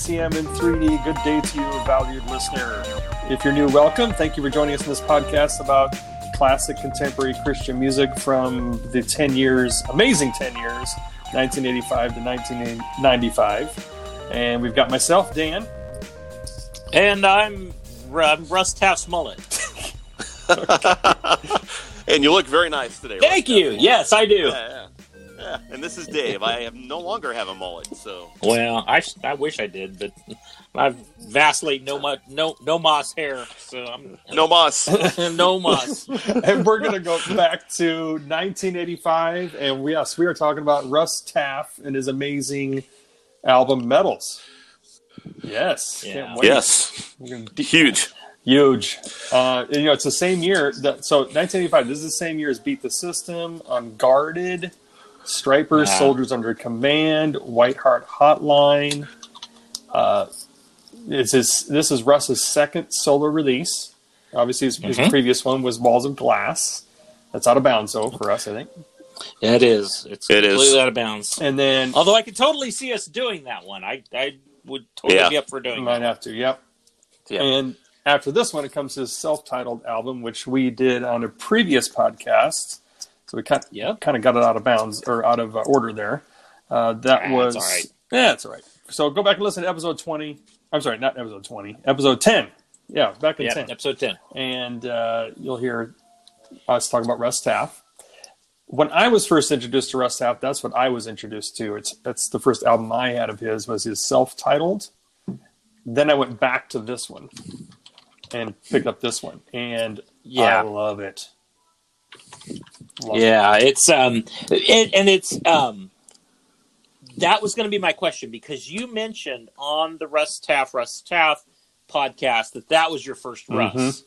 CCM in 3D. Good day to you, valued listener. If you're new, welcome. Thank you for joining us in this podcast about classic contemporary Christian music from the 10 years, amazing 10 years, 1985 to 1995. And we've got myself, Dan. And I'm uh, Russ Taff's mullet. and you look very nice today. Thank Russ you. Taff. Yes, I do. Yeah, yeah. Yeah, and this is Dave. I have no longer have a mullet, so Well, I, I wish I did, but I've vastly no mu- no no moss hair, so I'm no moss. no moss. and we're going to go back to 1985. And we, yes, we are talking about Russ Taff and his amazing album, Medals. Yes. Yeah. Can't wait. yes, We're gonna de- huge. Huge. Uh, and, you know, it's the same year. That, so 1985, this is the same year as Beat the System, Unguarded, Stryper's, Yeah. Soldiers Under Command, White Heart Hotline. Uh, this is this is Russ's second solo release. Obviously, his, his Mhm. previous one was Walls of Glass. That's out of bounds, though, for us, I think. Yeah, it is. It's It is. completely out of bounds. And then Although I could totally see us doing that one. I I would totally Yeah. be up for doing might that. have to, yep. Yeah. And after this one, it comes his self-titled album, which we did on a previous podcast. So we kind Yep. kind of got it out of bounds or out of uh, order there. Uh, that Ah, was right. yeah, it's all right. So go back and listen to episode twenty. I'm sorry, not episode twenty, episode ten. Yeah, back in Yeah, ten, episode ten. and uh, you'll hear us talking about Russ Taff. When I was first introduced to Russ Taff, that's what I was introduced to. It's that's the first album I had of his was his self-titled. Then I went back to this one and picked up this one, and yeah. I love it. Love it. Yeah, it's um, it, and it's um, that was going to be my question because you mentioned on the Russ Taff Russ Taff podcast that that was your first Russ. Mhm.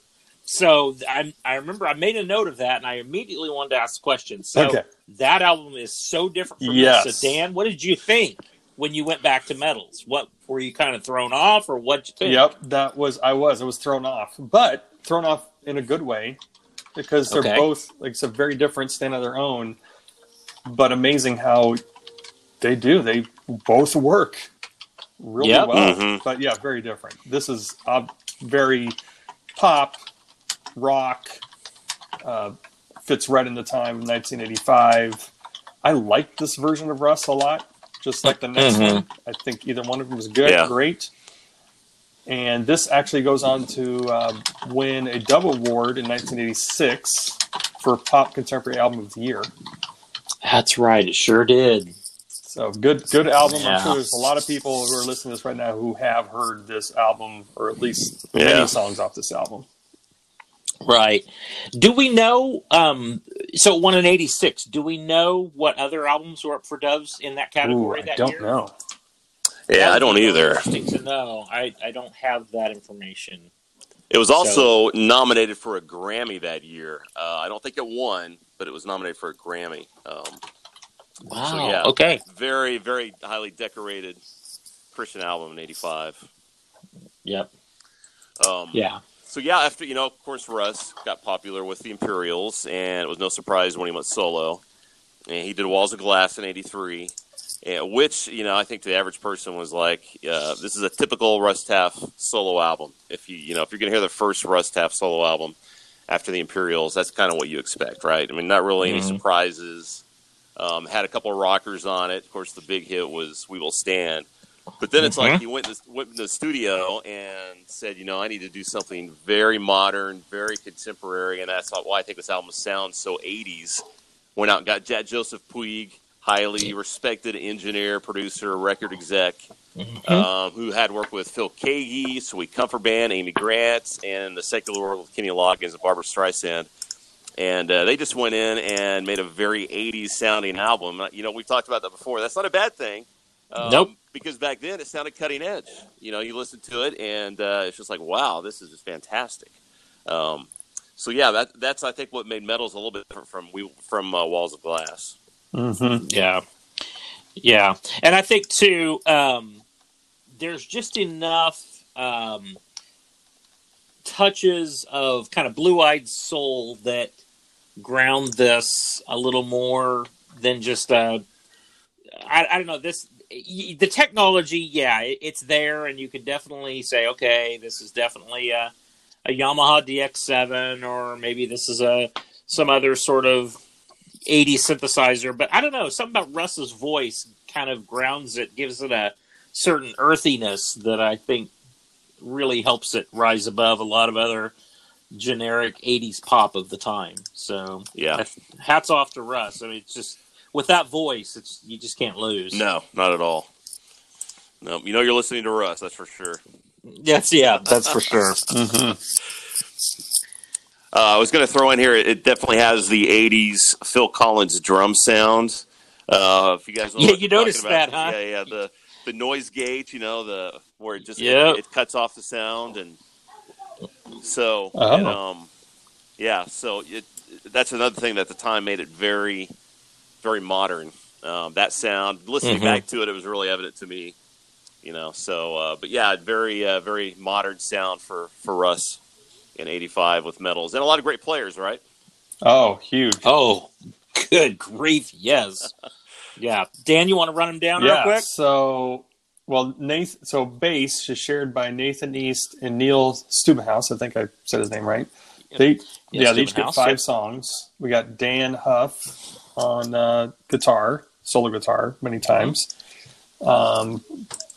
So I I remember I made a note of that and I immediately wanted to ask questions. So Okay. that album is so different from Yes. this. So Dan, what did you think when you went back to Medals? What were you kind of thrown off or what you think? Yep, that was I was I was thrown off, but thrown off in a good way because they're Okay. both like I said, very different, stand on their own, but amazing how they do. They both work really Yep. well, Mhm. but yeah, very different. This is uh, very pop rock. Uh, fits right in the time of 1985. I like this version of Russ a lot, just like the next Mhm. one. I think either one of them is good, Yeah. great. And this actually goes on to uh, win a Dove award in 1986 for Pop Contemporary Album of the Year. That's right. It sure did. So good, good album. I'm sure there's a lot of people who are listening to this right now who have heard this album, or at least Yeah. many songs off this album. Right. Do we know? Um, so it won in '86. Do we know what other albums were up for Doves in that Ooh, category I that don't year? know. Yeah, I don't either. Interesting to know. I, I don't have that information. It was also nominated for a Grammy that year. Uh, I don't think it won, but it was nominated for a Grammy. Um, Wow. yeah. Okay. very, very highly decorated Christian album in '85. Yep. Um, Yeah. So yeah, after you know, of course, Russ got popular with the Imperials, and it was no surprise when he went solo. And he did Walls of Glass in '83, which you know I think to the average person was like, uh, this is a typical Russ Taff solo album. If you you know if you're gonna hear the first Russ Taff solo album after the Imperials, that's kind of what you expect, right? I mean, not really any Mhm. surprises. Um, had a couple of rockers on it. Of course, the big hit was "We Will Stand." But then it's like Mhm. he went to, went in the studio and said, you know, I need to do something very modern, very contemporary, and that's why I think this album sounds so 80s. Went out and got J- Joseph Puig, highly respected engineer, producer, record exec, Mhm. um, who had worked with Phil Keaggy, Sweet Comfort Band, Amy Grant, and the Secular World with Kenny Loggins and Barbra Streisand. And uh, they just went in and made a very 80s sounding album. You know, we've talked about that before. That's not a bad thing. Um, Nope. Because back then it sounded cutting edge. You know, you listen to it and uh, it's just like, wow, this is just fantastic. Um, so yeah, that that's I think what made Medals a little bit different from we from uh, Walls of Glass. Mm-hmm. Yeah. Yeah. And I think too, um, there's just enough um, touches of kind of blue eyed soul that ground this a little more than just uh I, I don't know this the technology, yeah, it's there, and you can definitely say, okay, this is definitely a, a Yamaha DX7, or maybe this is a some other sort of 80 synthesizer. But I don't know, something about Russ's voice kind of grounds it, gives it a certain earthiness that I think really helps it rise above a lot of other generic 80s pop of the time. So Yeah. hats off to Russ. I mean, it's just with that voice, it's you just can't lose. No, not at all. No, you know you're listening to Russ. That's for sure. Yes, yeah, that's for sure. Mm-hmm. Uh, I was going to throw in here. It definitely has the '80s Phil Collins drum sound. Uh, if you guys, know Yeah, what you noticed about. that, huh? Yeah, yeah. The the noise gate, you know, the where it just Yep. it, it cuts off the sound, and so Oh. and, um, yeah. So it that's another thing that at the time made it very, very modern. Um, that sound, listening Mhm. back to it, it was really evident to me. You know, so uh, but yeah, very uh, very modern sound for for Russ in '85 with medals and a lot of great players, right? Oh, huge. Oh, good grief, yes. Yeah. Dan, you want to run him down real yeah. quick? So, well, Nathan. So bass is shared by Nathan East and Neil Stubenhaus. I think I said his name right. They, yeah, they each get five yep. songs. We got Dann Huff on uh, guitar, solo guitar, many times. Um,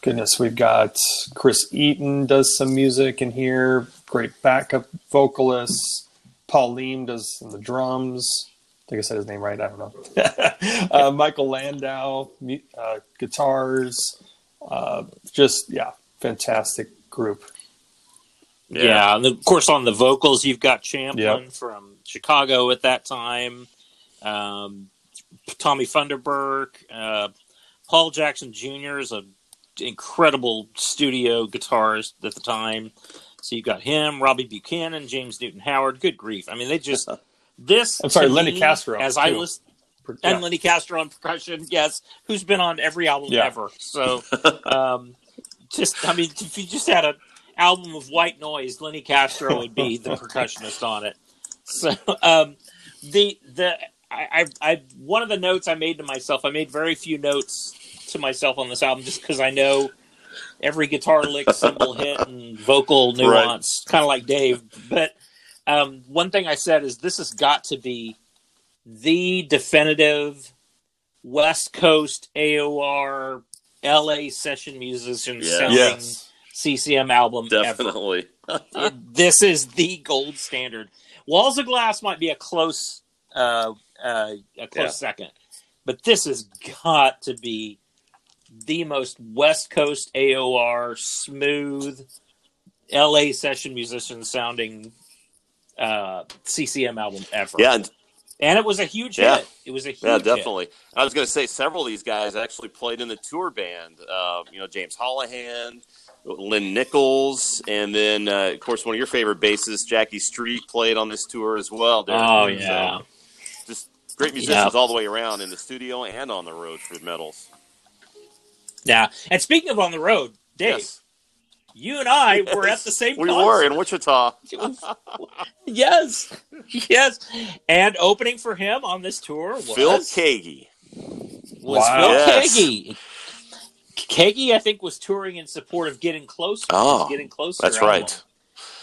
goodness, we've got Chris Eaton does some music in here. Great backup vocalists. Paul Leim does the drums. I think I said his name right. I don't know. uh, Michael Landau, uh, guitars. Uh, just yeah, fantastic group. Yeah, and of course on the vocals you've got Champlin Yep. from Chicago at that time, um, Tommy Funderburk, uh, Paul Jackson Jr. is an incredible studio guitarist at the time. So you've got him, Robbie Buchanan, James Newton Howard. Good grief! I mean, they just this. I'm sorry, Lenny me, Castro, As I too. listen, Yeah. and Lenny Castro on percussion, yes, who's been on every album Yeah. ever. So, um, just I mean, if you just had an album of white noise, Lenny Castro would be the percussionist on it. So, um, the the I, I I one of the notes I made to myself, I made very few notes to myself on this album just because I know every guitar lick, cymbal hit, and vocal nuance, kind of like Dave. But um, one thing I said is this has got to be the definitive West Coast AOR LA session musician Yeah. sounding Yes. CCM album. Definitely. It- this is the gold standard. Walls of Glass might be a close uh, uh, a close Yeah. second, but this has got to be the most West Coast AOR smooth LA session musician sounding uh, CCM album ever. Yeah, and- and it was a huge Yeah. hit. It was a huge yeah, hit. definitely. I was going to say several of these guys actually played in the tour band. Uh, you know, James Hollihan, Lynn Nichols, and then uh, of course one of your favorite bassists, Jackie Street, played on this tour as well. Derek. Oh So, yeah. just great musicians Yeah. all the way around in the studio and on the road for the medals. Yeah. And speaking of on the road, Dave, Yes, you and I were at the same we concert. were in Wichita. yes, yes. And opening for him on this tour was Phil Keaggy. was Wow. Phil Yes. Keaggy. Keaggy, I think, was touring in support of Getting Closer. Oh, Getting Closer. That's album, right.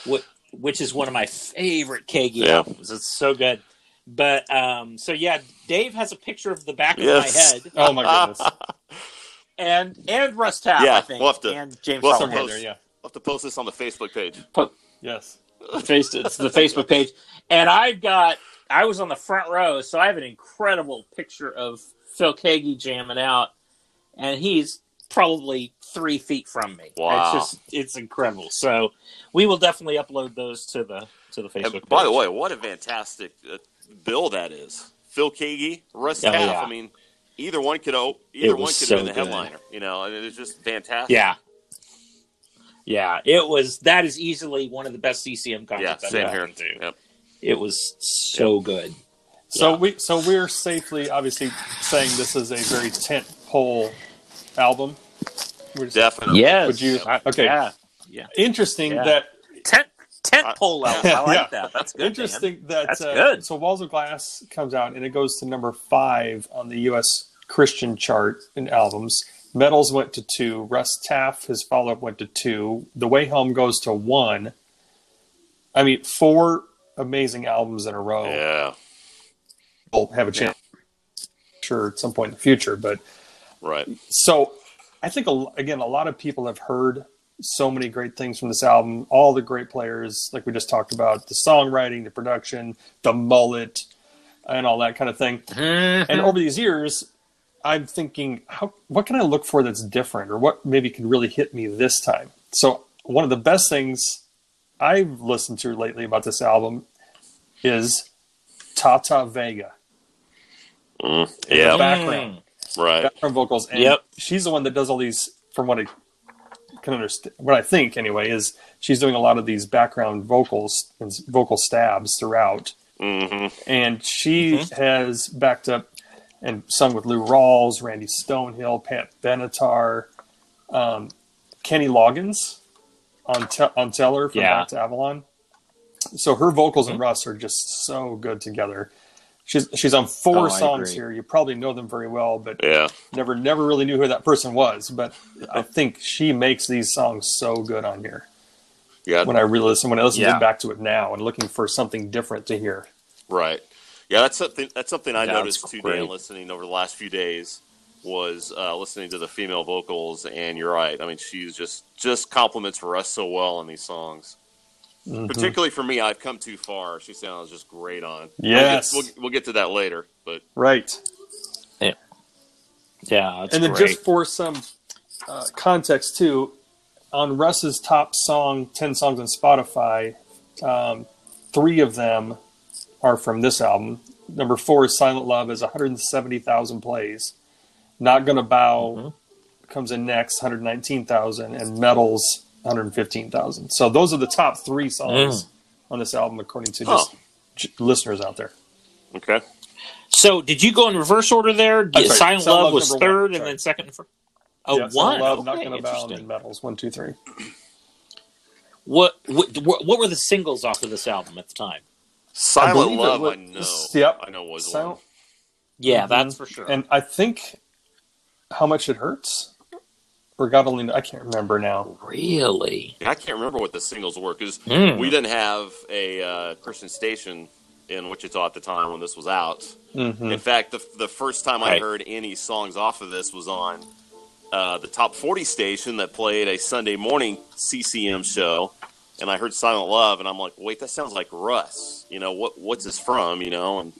wh- Which is one of my favorite Keaggy Yeah. albums. It's so good. But um, so yeah, Dave has a picture of the back Yes. of my head, Oh my goodness. and and Russ Taff, Yeah, I think, we'll have to- and James we'll have to post- yeah. I'll have to post this on the Facebook page. Yes. Face- it's the Facebook page, and I've got I was on the front row, so I have an incredible picture of Phil Keaggy jamming out, and he's probably three feet from me. Wow. It's just it's incredible. So we will definitely upload those to the to the Facebook. And by the way, what a fantastic uh, bill that is. Phil Keaggy, Russ Oh, Taff. yeah. I mean, either one could oh, either one could so have been the good. headliner. You know, and it was just fantastic. yeah, yeah, it was. That is easily one of the best CCM yeah, concerts I've same ever here. been to. Yep. It was so good. So Yeah. we so we're safely obviously saying this is a very tent pole album. We're just- Definitely. Yes. Would you- I- okay. Yeah. Interesting Yeah. that Tent tent Uh, pole album. I like Yeah. that. That's good. man. interesting that That's uh, good. so Walls of Glass comes out and it goes to number five on the U.S. Christian chart in albums. Medals went to two. Russ Taff, his follow up, went to two. The Way Home goes to one. I mean, four amazing albums in a row. Yeah. We'll have a chance, sure, at some point in the future. But Right. so I think, again, a lot of people have heard so many great things from this album. All the great players, like we just talked about, the songwriting, the production, the mullet, and all that kind of thing. And over these years, I'm thinking, how what can I look for that's different, or what maybe can really hit me this time? So one of the best things I've listened to lately about this album is Tata Vega. Mm, in yeah. the background, Right. background vocals, and Yep. she's the one that does all these. From what I can understand, what I think anyway is she's doing a lot of these background vocals and vocal stabs throughout hmm and she has backed up and sung with Lou Rawls, Randy Stonehill, Pat Benatar, um, Kenny Loggins on te- on Tell Her from Yeah. Back to Avalon. So her vocals Mm-hmm. and Russ are just so good together. She's she's on four Oh, songs here. You probably know them very well, but Yeah. never never really knew who that person was. But I think she makes these songs so good on here. Yeah. When I really listen, when I listen Yeah. back to it now, and looking for something different to hear. Right. Yeah, that's something. That's something I Yeah, noticed that's too, great. Dan. Listening over the last few days was uh, listening to the female vocals, and you're right. I mean, she's just just compliments for us so well on these songs. Mhm. Particularly for me, I've come too far. She sounds just great on. Yes. we'll get, we'll, we'll get to that later, but Right. Yeah, that's and then great. just for some uh, context too, on Russ's top song, ten songs on Spotify, um, three of them are from this album. Number four is "Silent Love" is 170,000 plays. "Not Gonna Bow" Mm-hmm. comes in next, 119,000, and "Medals" 115,000. So those are the top three songs mm. on this album, according to just Huh. j- listeners out there. okay. So, did you go in reverse order there? I'm Silent Silent Love Love was third, one, third, and then second. and fir- Oh, Yeah, one. Silent Love, "Not Okay, Gonna Bow," and interesting. then "Medals" one, two, three. What, what what were the singles off of this album at the time? Silent believe it Love, was- I know. Yep. I know was Silent- one. Yeah, that's mm-hmm. for sure. And I think how much it hurts, or God only kn- I can't remember now. really, I can't remember what the singles were because Hmm. we didn't have a uh, Christian station in Wichita at the time when this was out. Mm-hmm. In fact, the, the first time I heard any songs off of this was on uh, the top 40 station that played a Sunday morning CCM show. And I heard Silent Love, and I'm like, wait, that sounds like Russ. You know, what what's this from, you know? And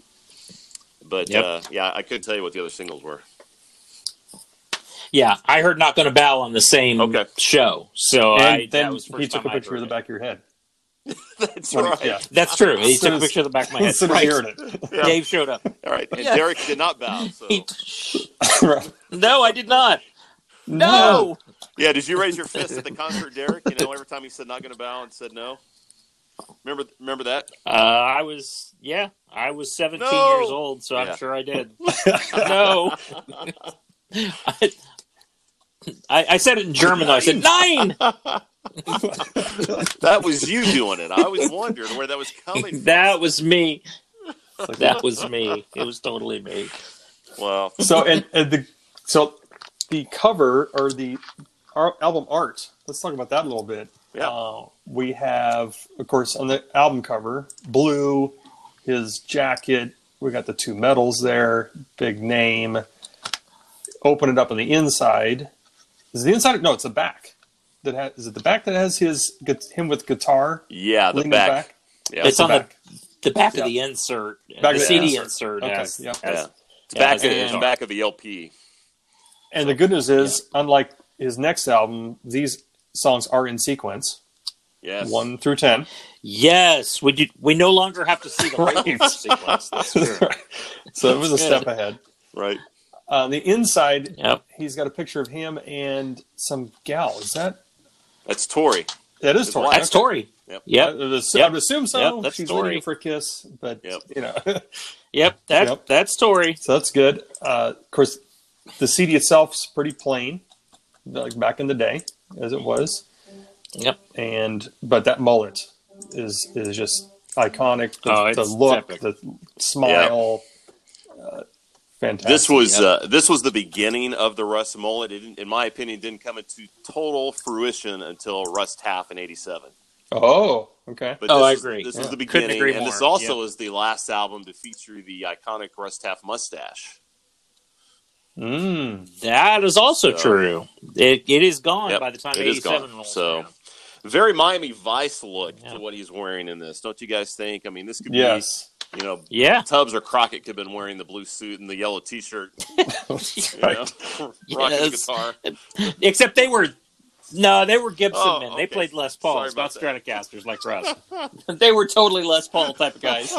But Yep. uh, yeah, I couldn't tell you what the other singles were. Yeah, I heard "Not Gonna Bow" on the same Okay. show. So and I, that then was the he took a picture of the back of your head. That's When- right. Yeah. That's true. He As took a picture of the back of my head. As soon Right. you heard it. Yeah. Dave showed up. All right. And Yeah. Derek did not bow. So. He- no, I did not. No. Yeah, did you raise your fist at the concert, Derek? You know, every time he said not going to bow and said no. Remember, remember that? Uh, I was, yeah, I was 17 No. years old, so Yeah. I'm sure I did. no. I, I, I said it in German, though. I said, nine! That was you doing it. I was wondering where that was coming from. that was me. That was me. It was totally me. Well, so and, and the so the cover or the our album art. Let's talk about that a little bit. Yeah. Uh, we have, of course, on the album cover, blue, his jacket. We got the two medals there, big name. Open it up on the inside. Is it the inside? No, it's the back. That has, is it the back that has his him with guitar yeah, the leaning back. Yeah, It's on the- back. The back Yeah. of the insert, Back the of the CD insert. insert. Okay, has- yeah. has- yeah. It's yeah, back, of, the it's back of the LP. And the good news is, unlike his next album, these songs are in sequence, Yes. one through ten. Yes, we do, we no longer have to see the Right. sequence. That's true. so it was a step ahead. Right. On the inside, Yep. he's got a picture of him and some gal. Is that That's Tori. that is His Tori? wife. That's Tori. Yep. Yep. I would, assume, Yep. I would assume so. Yep, that's She's Tori. waiting for a kiss, but Yep. you know, Yep. That, Yep. That's Tori. so that's good. Uh, of course, the CD itself is pretty plain, like back in the day, as it was. Yep. and but that mullet is is just iconic. The, Oh, the look, epic. the smile, uh, fantastic. This was Yep. uh, this was the beginning of the Russ mullet. It didn't, in my opinion, didn't come into total fruition until Russ Taff in '87. oh, okay. But Oh, this I was- agree. This Yeah. was the Couldn't beginning, agree and this also Yep. is the last album to feature the iconic Russ Taff mustache. Mm. That is also So- true. It it is gone Yep, by the time it is 87 gone. rolls So- around. Very Miami Vice look Yeah. to what he's wearing in this. Don't you guys think? I mean, this could be. Yes. Be, you know, Yeah. Tubbs or Crockett could have been wearing the blue suit and the yellow T-shirt, you know, rocking Yes. guitar. Except they were no, they were Gibson Oh, men. okay. They played Les Sorry Pauls, not Stratocasters like Russ. they were totally Les Paul type of guys.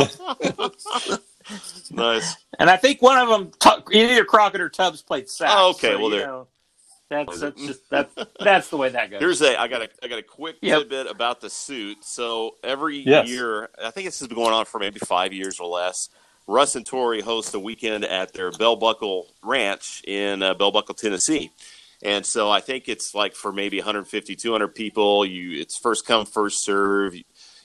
nice. And I think one of them, either Crockett or Tubbs, played sax. Oh, okay, so, well, you there- know, that's that's just that's that's the way that goes. Here's a I got a I got a quick Yep. tidbit about the suit. So every Yes. year, I think this has been going on for maybe five years or less. Russ and Tori host a weekend at their Bell Buckle Ranch in uh, Bell Buckle, Tennessee. And so I think it's like for maybe 150, 200 people. You it's first come, first serve.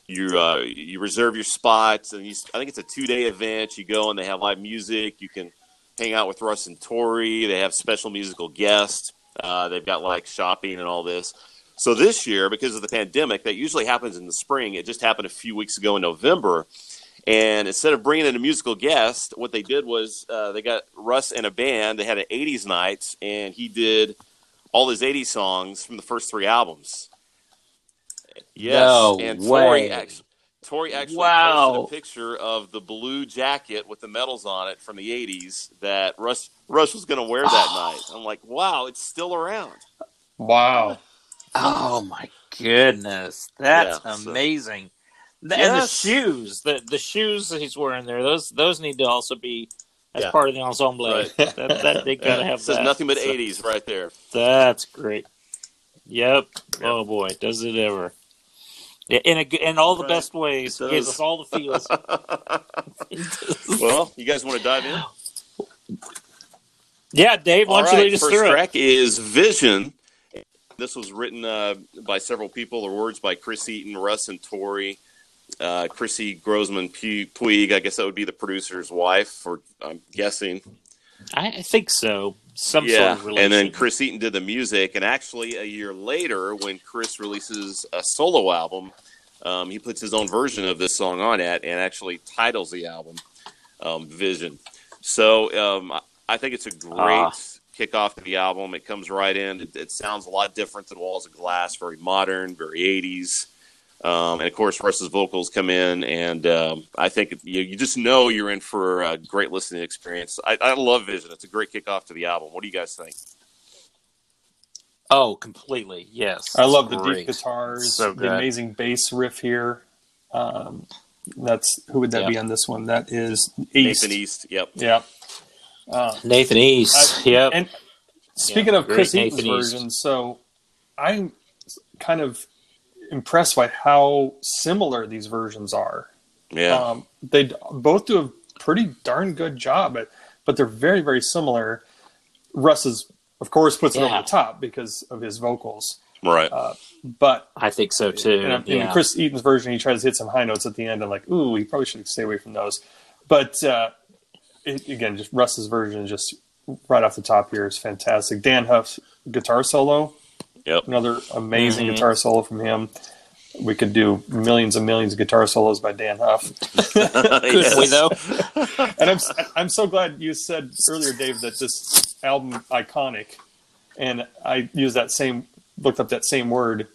You uh, you reserve your spots, and you, I think it's a two day event. You go and they have live music. You can hang out with Russ and Tori. They have special musical guests. Uh, they've got like shopping and all this. So this year, because of the pandemic, that usually happens in the spring. It just happened a few weeks ago in November. And instead of bringing in a musical guest, what they did was uh, they got Russ and a band. They had an '80s night, and he did all his '80s songs from the first three albums. Yes, No and way. Tori actually, Tori actually Wow. posted a picture of the blue jacket with the medals on it from the '80s that Russ Russ was going to wear that night. I'm like, wow, it's still around. Wow. Oh my goodness, that's Yeah, so- amazing! The- And the shoes, the the shoes that he's wearing there, those those need to also be as Yeah. part of the ensemble. Right. That, that they gotta have It says that. nothing but So, '80s right there. That's great. Yep. Yep. Oh boy, does it ever! Yeah, In a, in all the Right. best ways, It gives us all the feels. well, you guys want to dive in? yeah, Dave, why don't you lead us first through it? track is Vision. This was written uh, by several people. The words by Chris Eaton, Russ and Tori, uh, Chrissy Grossman Puig. I guess that would be the producer's wife, or I'm guessing. I, I think so. Some yeah, sort of relation. and then Chris Eaton did the music. And actually, a year later, when Chris releases a solo album, um, he puts his own version of this song on it, and actually titles the album um, "Vision." So um, I- think it's a great Ah. kickoff to the album. It comes right in. It, it sounds a lot different than Walls of Glass. Very modern, very '80s. Um, and of course, Russ's vocals come in, and um, I think you, you just know you're in for a great listening experience. I, I love Vision; it's a great kickoff to the album. What do you guys think? oh, completely. Yes, I It's love the deep guitars, So the amazing bass riff here. Um, that's who would that be on this one? That is East. Nathan East. Yep. Yeah. Uh, Nathan East. I- yep. And speaking of great Chris Eaton's East. version, so I'm kind of impressed by how similar these versions are. Yeah. Um, they both do a pretty darn good job, at, but they're very, very similar. Russ is, of course, puts it over the top because of his vocals. right. Uh, but I think so too. And, in yeah. Chris Eaton's version, he tries to hit some high notes at the end. and like, ooh, he probably should stay away from those. But uh, it, again, just Russ's version, just right off the top here, is fantastic. Dann Huff's guitar solo, Yep. another amazing Mhm. guitar solo from him. We could do millions and millions of guitar solos by Dann Huff. Couldn't we though? and I'm I'm so glad you said earlier, Dave, that this album iconic, and I used that same looked up that same word.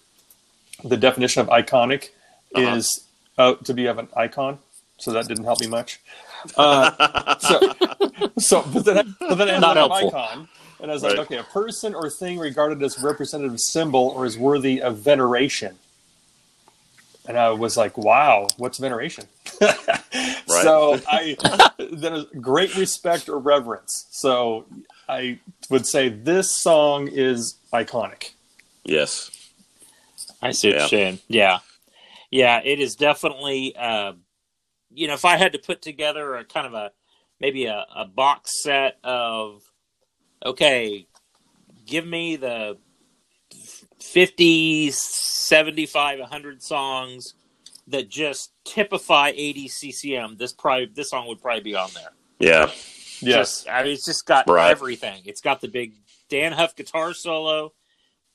The definition of iconic Uh-huh. is uh, to be of an icon, so that didn't help me much. Uh, so, so but then, but then I ended Not up helpful. icon, and I was like, okay, a person or thing regarded as representative symbol or is worthy of veneration. And I was like, wow, what's veneration? So I then great respect or reverence. So I would say this song is iconic. yes. I see what Yeah. you're saying. Yeah, yeah. It is definitely. Uh, you know, if I had to put together a kind of a maybe a, a box set of okay, give me the 50, 75, 100 songs that just typify 80 CCM. This probably this song would probably be on there. Yeah. Yes. just I mean, it's just got Right. everything. It's got the big Dann Huff guitar solo.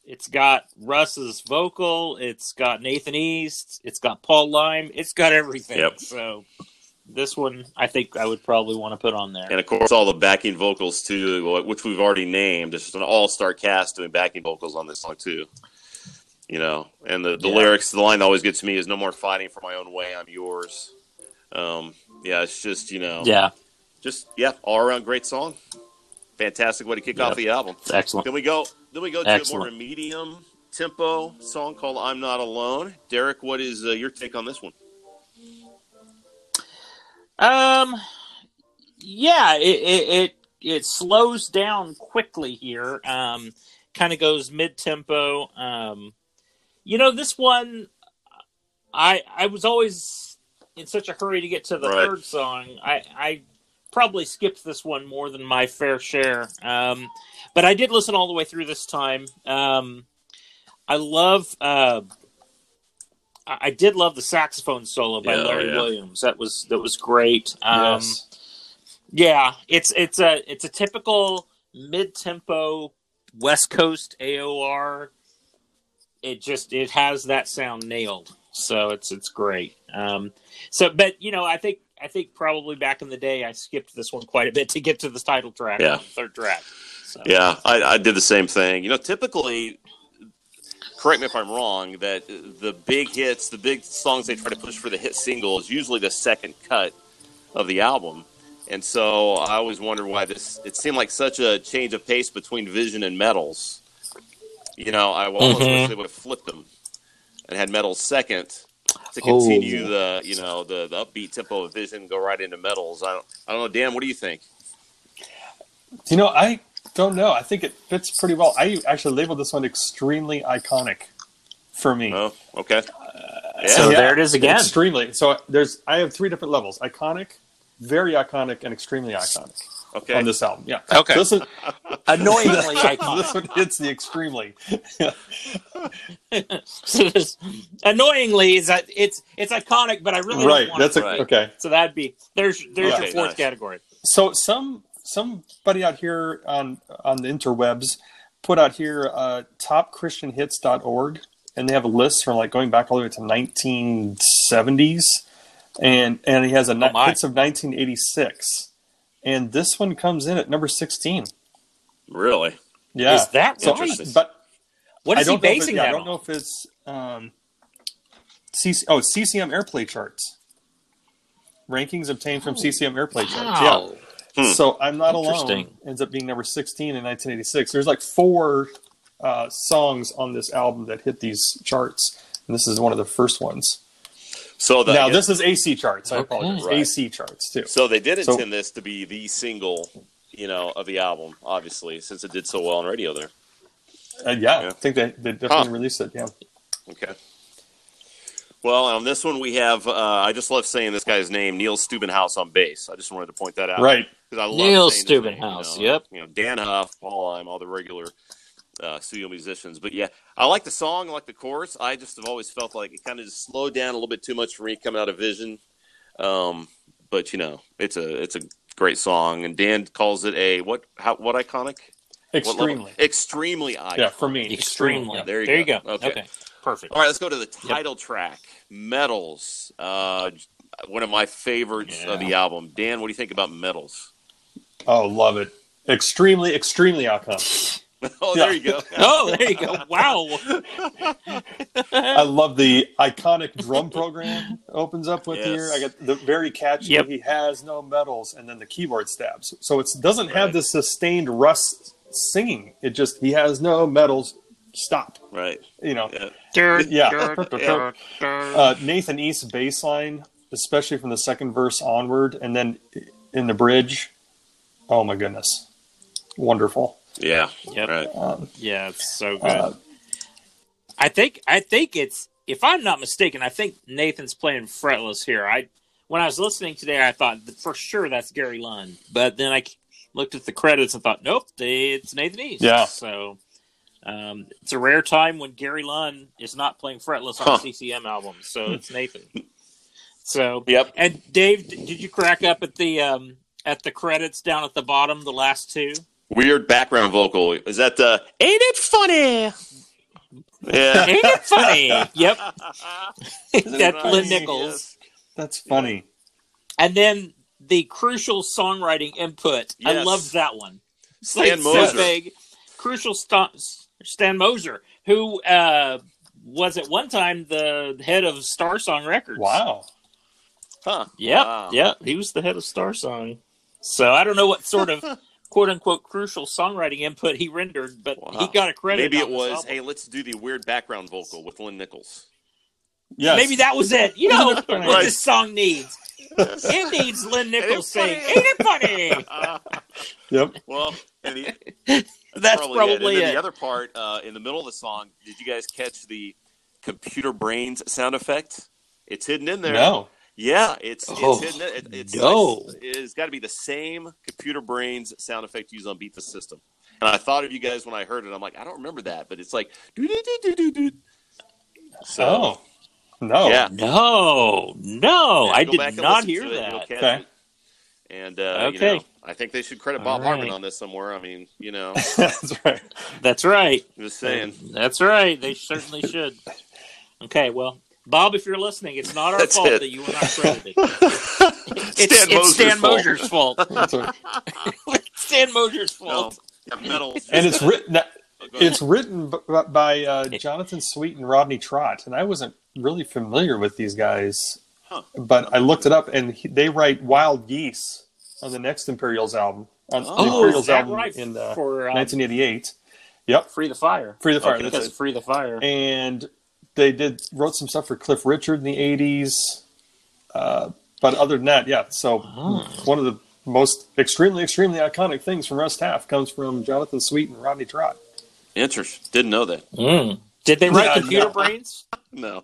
It's got Russ's vocal. It's got Nathan East. It's got Paul Leim. It's got everything. Yep. So this one, I think I would probably want to put on there. And of course, all the backing vocals too, which we've already named. It's just an all-star cast doing backing vocals on this song too. You know, and the, the Yeah. lyrics, the line that always gets me is "No more fighting for my own way, I'm yours." Um, yeah, it's just you know, yeah, just yeah, all around great song. Fantastic way to kick off the album. it's excellent. Then we go. Then we go to a more medium tempo song called "I'm Not Alone." Derek, what is uh, your take on this one? Um, yeah, it it it, it slows down quickly here. Um, kind of goes mid tempo. Um, you know, this one, I I was always in such a hurry to get to the Right. third song. I I probably skipped this one more than my fair share. Um, but I did listen all the way through this time. Um, I love. Uh, I did love the saxophone solo by Yeah, Larry yeah. Williams. That was that was great. Um, yes. yeah, it's it's a it's a typical mid tempo West Coast AOR. It just it has that sound nailed. So it's it's great. Um, so, but you know, I think I think probably back in the day, I skipped this one quite a bit to get to the title track, Yeah. the third track. So, Yeah, I, I did the same thing. You know, typically, correct me if I'm wrong, that the big hits, the big songs they try to push for the hit single is usually the second cut of the album. And so I always wondered why this, it seemed like such a change of pace between Vision and Medals. You know, I almost Mhm. wish they would have flipped them and had Medals second to Oh. continue the, you know, the, the upbeat tempo of Vision, go right into Medals. I don't, I don't know, Dan, what do you think? You know, I don't know. I think it fits pretty well. I actually labeled this one extremely iconic for me. Oh, okay. Uh, yeah. So there it is again. Extremely. So there's I have three different levels: iconic, very iconic, and extremely iconic okay. on this album. Yeah. Okay. So this is annoyingly iconic. this one hits the extremely. so this, annoyingly is that it's it's iconic, but I really right. don't want That's it. a, Right. okay. so that'd be there's there's Okay, your fourth nice. category. So some somebody out here on on the interwebs put out here uh, topchristianhits.org and they have a list from like going back all the way to 1970s and and he has a Oh, hits of 1986 and this one comes in at number 16 Really? yeah Is that so? Interesting. but what is he if it- basing yeah, I don't on? know if it's um, CC, oh CCM airplay charts rankings obtained from CCM airplay charts yeah Wow. Hmm. So I'm not alone ends up being number 16 in 1986. There's like four uh, songs on this album that hit these charts, and this is one of the first ones. So the, now this is AC charts. I Okay. apologize. Right. AC charts too. so they did so- intend this to be the single, you know, of the album, obviously, since it did so well on radio there. Uh, yeah, Yeah. I think they, they definitely Huh. released it. Yeah. Okay. Well, on this one we have. Uh, I just love saying this guy's name, Neil Stubenhaus on bass. I just wanted to point that out, Right. Because I love Neil saying his Stubenhaus, You know, yep. You know, Dann Huff, Paul Leim, all the regular uh, studio musicians. But yeah, I like the song. I like the chorus. I just have always felt like it kind of just slowed down a little bit too much for me coming out of Vision. Um, but you know, it's a it's a great song, and Dan calls it a what? How what iconic? What? Extremely. Extremely iconic. Yeah, for me. Extremely. Yeah. There you go. go. Okay. Okay. Perfect. All right, let's go to the title track, "Medals." Uh, one of my favorites of the album. Dan, what do you think about "Medals"? Oh, love it. Extremely, extremely iconic. oh, Yeah. there you go. Oh, there you go. Wow. I love the iconic drum program opens up with Yes. here. I got the very catchy. Yep. He has no medals, and then the keyboard stabs. So it doesn't have the sustained Russ singing. It just he has no medals. Stop. Right. You know. Yeah. Yeah. yeah. Uh, Nathan East bass line, especially from the second verse onward, and then in the bridge. Oh my goodness, wonderful. Yeah. Yep. Right. Um, Yeah, it's so good. uh, I think I think it's if I'm not mistaken, I think Nathan's playing fretless here. I when I was listening today, I thought for sure that's Gary Lunn, but then I looked at the credits and thought, nope, they, it's Nathan East. Yeah. So um, it's a rare time when Gary Lunn is not playing fretless on Huh. a CCM album, so it's Nathan. So Yep. and Dave, did you crack up at the um, at the credits down at the bottom, the last two. Weird background vocal. Is that the Ain't it funny? Yeah. Ain't it funny? yep. That's Nice. Lynn Nichols. That's funny. And then the crucial songwriting input. I Yes. love that one. Stan Like, Moser. big. Crucial Sta- Stan Moser, who uh, was at one time the head of Star Song Records. Wow. Huh. Yep. Wow. Yep. He was the head of Star Song. So I don't know what sort of quote unquote crucial songwriting input he rendered, but Wow. he got a credit. Maybe it was, album. hey, let's do the weird background vocal with Lynn Nichols. Yes. Maybe that was it. You know what this song needs. It needs Lynn Nichols saying, "Ain't it funny?" Yep. well, and the, That's probably, probably, it. And then it. the other part, uh, in the middle of the song, did you guys catch the computer brains sound effect? It's hidden in there. No. Yeah, it's it's Oh, hidden. It, it's no. it's, it's got to be the same computer brains sound effect used on Beat the System. And I thought of you guys when I heard it. I'm like, I don't remember that, but it's like doo doo doo doo doo. So Oh. No. yeah, No, no, Yeah, I did not hear to it, that. Okay. it. And uh, you Okay. know, I think they should credit Bob Hartman right. on this somewhere. I mean, you know, That's right. That's right. just saying. That's right. They certainly should. Okay, well, Bob, if you're listening, it's not our That's fault it. that you were not credited. It's, Stan it's Moser's Stan fault. Moser's fault. That's right. Stan Moser's fault. yeah, medals. And it's written. It's written b- by uh, Jonathan Sweet and Rodney Trott, and I wasn't really familiar with these guys, Huh. but I looked it up, and he, they write "Wild Geese" on the next Imperials album, on Oh, the Oh, Imperials is that album right? in uh, For um, 1988. Yep, Free the Fire. Free the Fire. Okay, that's Because it. Free the Fire. And they did wrote some stuff for Cliff Richard in the 80s, uh, but other than that, yeah. So Oh. one of the most extremely, extremely iconic things from Russ Taff comes from Jonathan Sweet and Rodney Trott. Interesting. Didn't know that. Mm. Did they write Yeah, Computer no. Brains? No.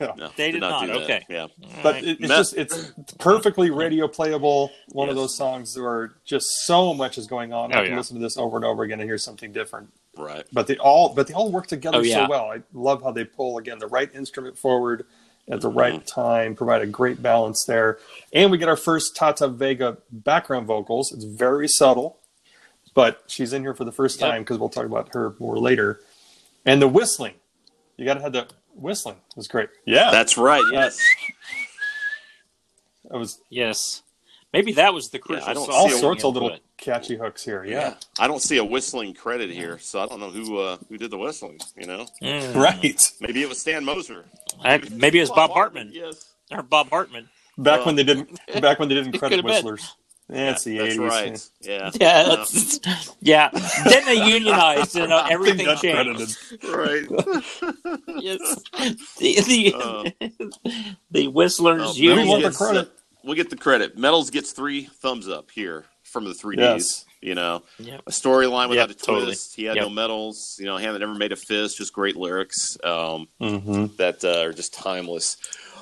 Yeah. No. They did not, do that. okay. Yeah. but Right. it, it's Met- just it's perfectly radio playable. One of those songs where just so much is going on. I Oh, can yeah. listen to this over and over again and hear something different. Right. But they all but they all work together Oh, yeah. so well. I love how they pull again the right instrument forward at the right Mm-hmm. time, provide a great balance there. And we get our first Tata Vega background vocals. It's very subtle, but she's in here for the first Yep. time because we'll talk about her more later. And the whistling. You got to have the whistling. It was great. Yeah. That's right. Yes. it was Yes. Maybe that was the crucial I don't all see sorts of little input. Catchy hooks here. Yeah. I don't see a whistling credit here, so I don't know who uh, who did the whistling. You know, Mm. Right. maybe it was Stan Moser. I- maybe it was Bob Hartman. Yes. Or Bob Hartman. Back Uh, when they didn't back when they didn't credit could've whistlers. Yeah, it's the That's eighties. right. Yeah. Yeah, that's, yeah. Then they unionized and uh, everything got changed. credited. Right. Yes, the the, Uh, the Whistlers Oh, We Union. want the credit. uh, we get the credit. Medals gets three thumbs up here from the three Ds. Yes. You know, Yep. a storyline without Yep, a twist. totally. He had Yep. no medals. You know, hand that never made a fist. Just great lyrics um, Mm-hmm. that uh, are just timeless.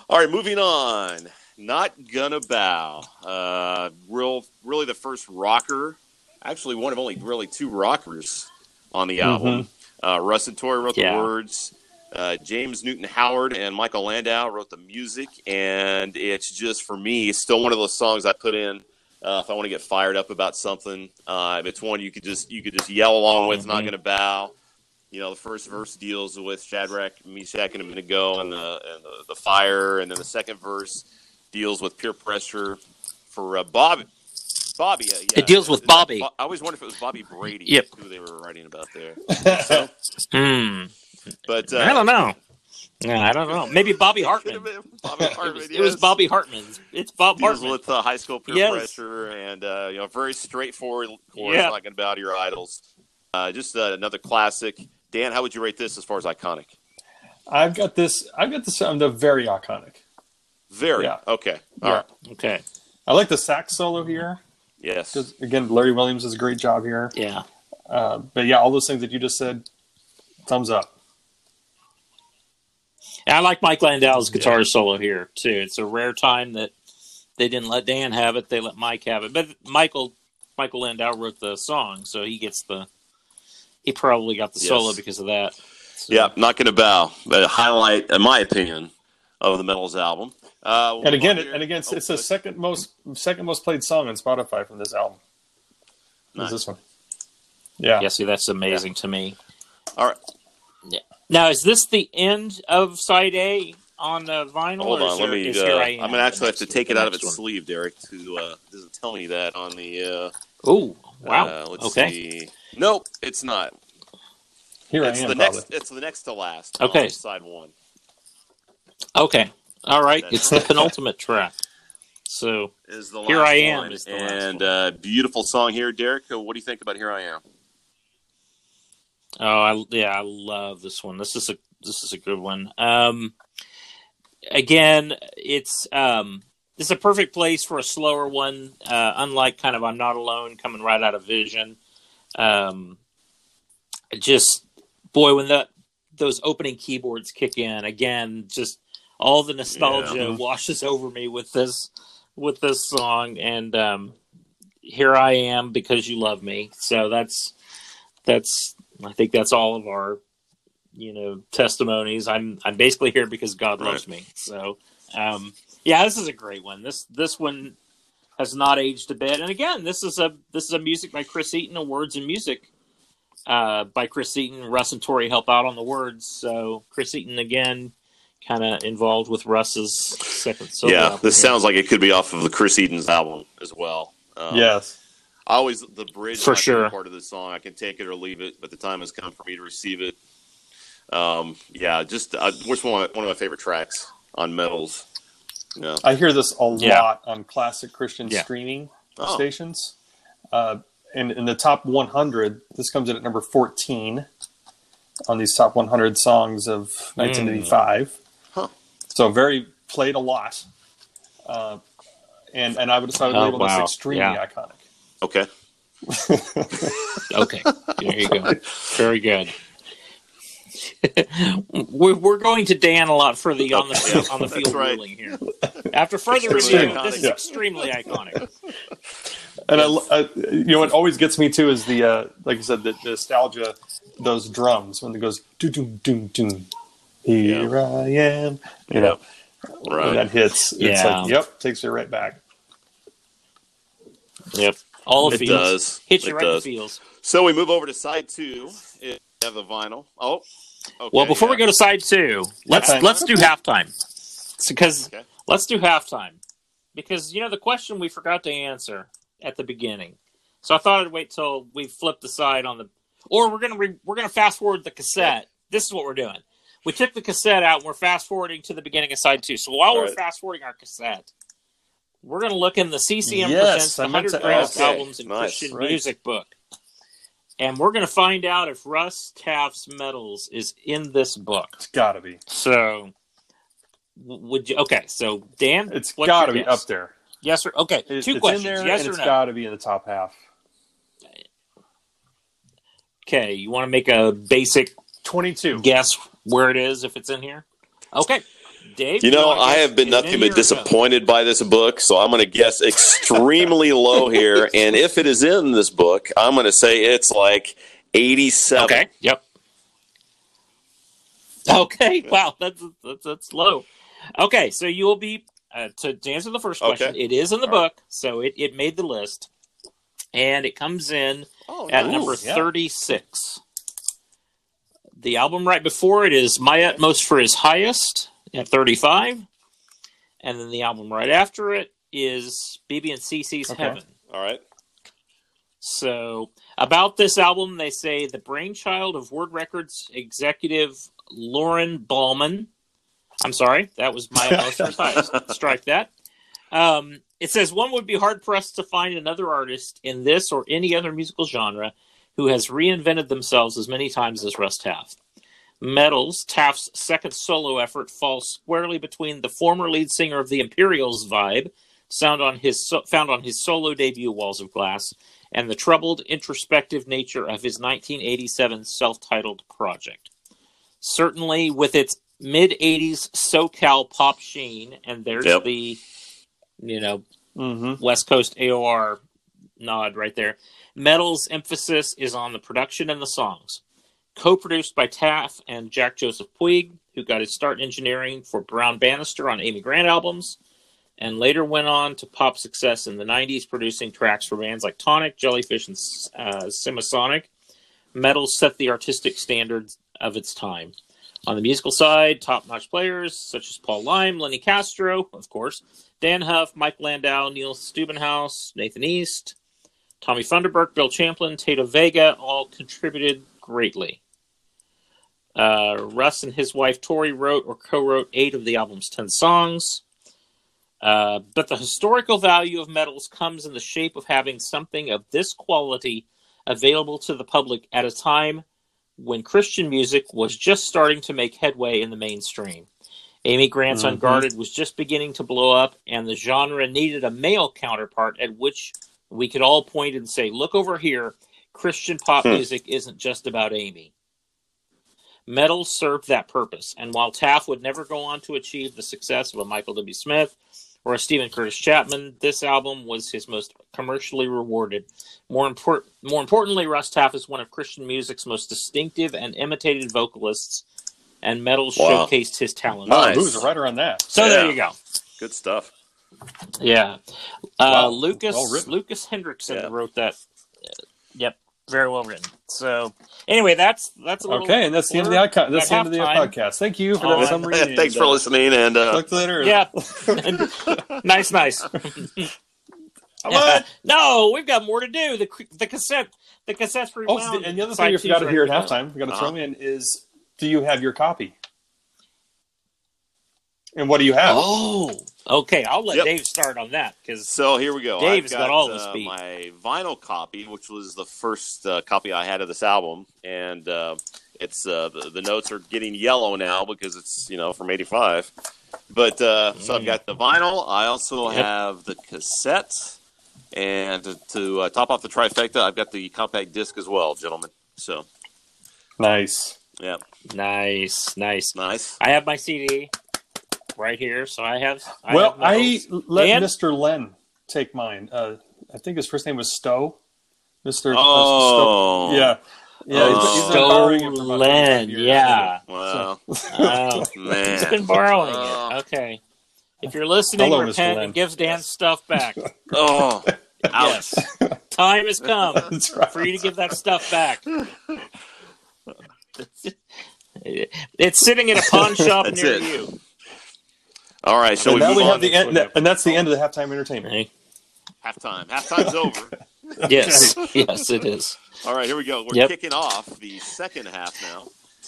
All right, moving on. Not gonna bow. Uh, real, really the first rocker. Actually, one of only really two rockers on the album. Uh, Russ and Tori wrote Yeah. the words. Uh, James Newton Howard and Michael Landau wrote the music, and it's just for me, it's still one of those songs I put in uh, if I want to get fired up about something. Uh, it's one you could just you could just yell along with. Not Mhm. going to bow. You know, the first verse deals with Shadrach, Meshach, and Abednego, and the and the, the fire, and then the second verse deals with peer pressure for uh, Bobby. Bobby, uh, yeah. It deals with Bobby. I always wonder if it was Bobby Brady Yep. who they were writing about there. Hmm. But uh, I don't know. Yeah, I don't know. Maybe Bobby Hartman. have been Bobby It Hartman. was, it was. Bobby Hartman. It's Bob deals Hartman. with uh, high school peer Yes. pressure and uh, you know very straightforward course, Yeah. not going to bow to your idols. Uh, just uh, another classic. Dan, how would you rate this as far as iconic? I've got this. I've got this on the very iconic. Very Yeah. okay. All Yeah. right. Okay. I like the sax solo here. Yes. Just again, Larry Williams does a great job here. Yeah. Uh, but yeah, all those things that you just said, thumbs up. And I like Mike Landau's guitar solo here too. It's a rare time that they didn't let Dan have it; they let Mike have it. But Michael Michael Landau wrote the song, so he gets the. He probably got the Yes. solo because of that. So- Yeah, not going to bow. But a highlight, in my opinion, of the Medals album. Uh, we'll And again, on it, here. and again, it's, Oh, it's the second most second most played song on Spotify from this album. Is this one? Yeah. Yeah, see, that's amazing to me. All right, Now, is this the end of side A on the vinyl? hold on. Let there- me. Uh, I I'm gonna actually have to take it out of its next sleeve, Derek. To uh, doesn't tell me that on the. Uh, one? Ooh, wow. uh, let's okay. see. Nope, it's not. Here it's I am. the probably. next. It's the next to last. Okay. on side one. Okay. All right. It's the penultimate track. So, Is the Here last I Am is the last and one. uh, beautiful song here, Derek. Uh, What do you think about Here I Am? Oh, I, yeah, I love this one. This is a this is a good one. Um, again, it's um, is a perfect place for a slower one. Uh, unlike kind of I'm Not Alone coming right out of Vision. Um, just boy, when that those opening keyboards kick in again, just all the nostalgia Yeah. washes over me with this with this song, and um, here I am because you love me. So that's that's I think that's all of our you know testimonies. I'm I'm basically here because God loves me. So um, yeah, this is a great one. This this one has not aged a bit. And again, this is a this is a music by Chris Eaton, a words and music uh, by Chris Eaton. Russ and Tori help out on the words. So Chris Eaton again, kind of involved with Russ's second solo. yeah, album this here. sounds like it could be off of the Chris Eaton's album as well. Um, Yes. I always the bridge For is my favorite sure. part of the song. I can take it or leave it, but the time has come for me to receive it. Um, yeah, just uh, which one? One of my favorite tracks on Medals. Yeah. I hear this a Yeah. lot on classic Christian Yeah. streaming Oh. stations. Uh, and in the top 100, this comes in at number 14 on these top 100 songs of 1985. Huh. So very played a lot. Uh, and and I would, I would Oh, label wow. this extremely Yeah. iconic. Okay. Okay, there you go. Very good. we're, we're going to Dan a lot for the on the on the field right. ruling here. After further Extremely review, this is iconic. extremely iconic. And I, I, you know, what always gets me too is the, uh, like you said, the, the nostalgia, those drums when it goes, doom, doom, doom, doom. Here I am. You know, when that hits, it's Yeah. like, yep, takes you right back. Yep, all the It feels does. hits you It right in the does. feels. So we move over to side two. It- have the vinyl. Oh. Okay, Well, before we go to side two, let's Okay. let's do halftime because Okay. let's do halftime because you know the question we forgot to answer at the beginning. So I thought I'd wait till we flip the side on the, or we're gonna re, we're gonna fast forward the cassette. This is what we're doing. We took the cassette out and we're fast forwarding to the beginning of side two. So while All we're right. fast forwarding our cassette, we're gonna look in the CCM Yes, presents the I meant 100 to greatest ask. albums in Nice. Christian Right. music book. And we're going to find out if Russ Taff's medals is in this book. It's got to be. So, would you? Okay, so Dan, It's got to be guess? up there. Yes or okay? It- Two it's questions: in there, yes or it's no? got to be in the top half. Okay, you want to make a basic 22. guess where it is if it's in here? Okay, Dave. You know, I have been is it in nothing but or no? disappointed by this book, so I'm going to guess extremely low here. And if it is in this book, I'm going to say it's like 87. Okay. Yep. Okay. Wow. That's that's, that's low. Okay. So you will be uh, to, to answer the first question. Okay. It is in the All right. book, so it, it made the list, and it comes in Oh, at nice. number yeah. thirty six. The album right before it is "My Utmost for His Highest" at thirty five, and then the album right after it is "BeBe and CeCe's Okay. Heaven." All right. So, about this album, they say the brainchild of Word Records executive Lauren Ballman. I'm sorry, that was my most. Strike that. Um, it says one would be hard pressed to find another artist in this or any other musical genre who has reinvented themselves as many times as Russ Taff. Medals, Taff's second solo effort, falls squarely between the former lead singer of the Imperials vibe, sound on his so- found on his solo debut Walls of Glass, and the troubled, introspective nature of his 1987 self-titled project. Certainly, with its mid 80s SoCal pop sheen, and there's Yep. the, you know, Mm-hmm. West Coast AOR nod right there. Medal's emphasis is on the production and the songs. Co produced by Taff and Jack Joseph Puig, who got his start in engineering for Brown Bannister on Amy Grant albums, and later went on to pop success in the 90s, producing tracks for bands like Tonic, Jellyfish, and uh, Semisonic. Medals set the artistic standards of its time. On the musical side, top notch players such as Paul Leim, Lenny Castro, of course, Dann Huff, Mike Landau, Neil Stubenhaus, Nathan East, Tommy Funderburk, Bill Champlin, Tata Vega all contributed greatly. Uh, Russ and his wife Tori wrote or co wrote eight of the album's 10 songs. Uh, but the historical value of medals comes in the shape of having something of this quality available to the public at a time when Christian music was just starting to make headway in the mainstream. Amy Grant's Mhm. Unguarded was just beginning to blow up, and the genre needed a male counterpart at which we could all point and say, Look over here, Christian pop Hmm. music isn't just about Amy. Medal served that purpose, and while Taff would never go on to achieve the success of a Michael W. Smith or a Steven Curtis Chapman, this album was his most commercially rewarded. More, import- more importantly, Russ Taff is one of Christian music's most distinctive and imitated vocalists, and Medal Wow. showcased his talent. Nice. Oh, who's a writer on that? So there you go. Good stuff. Yeah, uh, Wow. Lucas Well. Lucas Hendrickson Yeah. wrote that. Yep, very well written. So anyway, that's that's a little Okay, and that's the end of the blurb icon. That's the end of the halftime. podcast. Thank you for All that right. summary. Thanks for uh, listening, and uh, Talk later. Yeah, nice, nice. What? no, we've got more to do. The the cassette, the cassette's Oh, and the other thing you two's forgot to hear at halftime, we got to Uh-huh. throw in is, do you have your copy? And what do you have? Oh, okay. I'll let Yep. Dave start on that because So here we go. Dave's I've got all the uh. My vinyl copy, which was the first uh, copy I had of this album, and uh, it's uh, the, the notes are getting yellow now because it's you know from '85. But uh, so I've got the vinyl. I also Yep. have the cassette, and to, to uh, top off the trifecta, I've got the compact disc as well, gentlemen. So Nice. yeah, nice, nice. nice. I have my CD right here, so I have. I well, have I let And- Mr. Len take mine. Uh, I think his first name was Stowe. Mr. uh, Oh. Stowe. Yeah. Yeah, he's, he's been Stowe borrowing it for about Len, yeah. Wow, Oh, man. he's been borrowing Oh. it. Okay. If you're listening, Hello, Mr. repent Len. and gives Dan's stuff back. Oh, ouch. Yes. Time has come right. for you to give that stuff back. It's sitting in a pawn shop near it. you. All right, so and we now move we on have the end, and that's the end of the halftime entertainment. Hey. halftime. Halftime's over. Yes, yes, it is. All right, here we go. We're Yep. kicking off the second half now.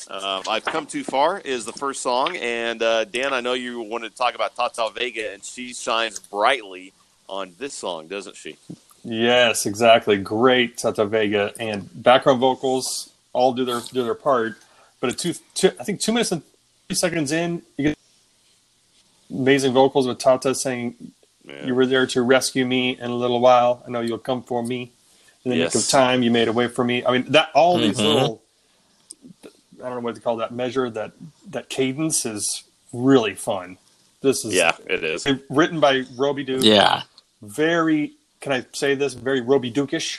Uh, I've come too far is the first song, and uh, Dan, I know you wanted to talk about Tata Vega, and she shines brightly on this song, doesn't she? Yes, exactly. Great Tata Vega and background vocals all do their do their part. But at two, two I think two minutes and three seconds in, you get amazing vocals with Tata saying, Yeah. "You were there to rescue me in a little while. I know you'll come for me in the nick of time. You made a way for me." I mean, that all these Mhm. little I don't know what to call that measure that that cadence is really fun. This is yeah, it is. written by Roby Duke Yeah. very can I say this very Roby Dukish.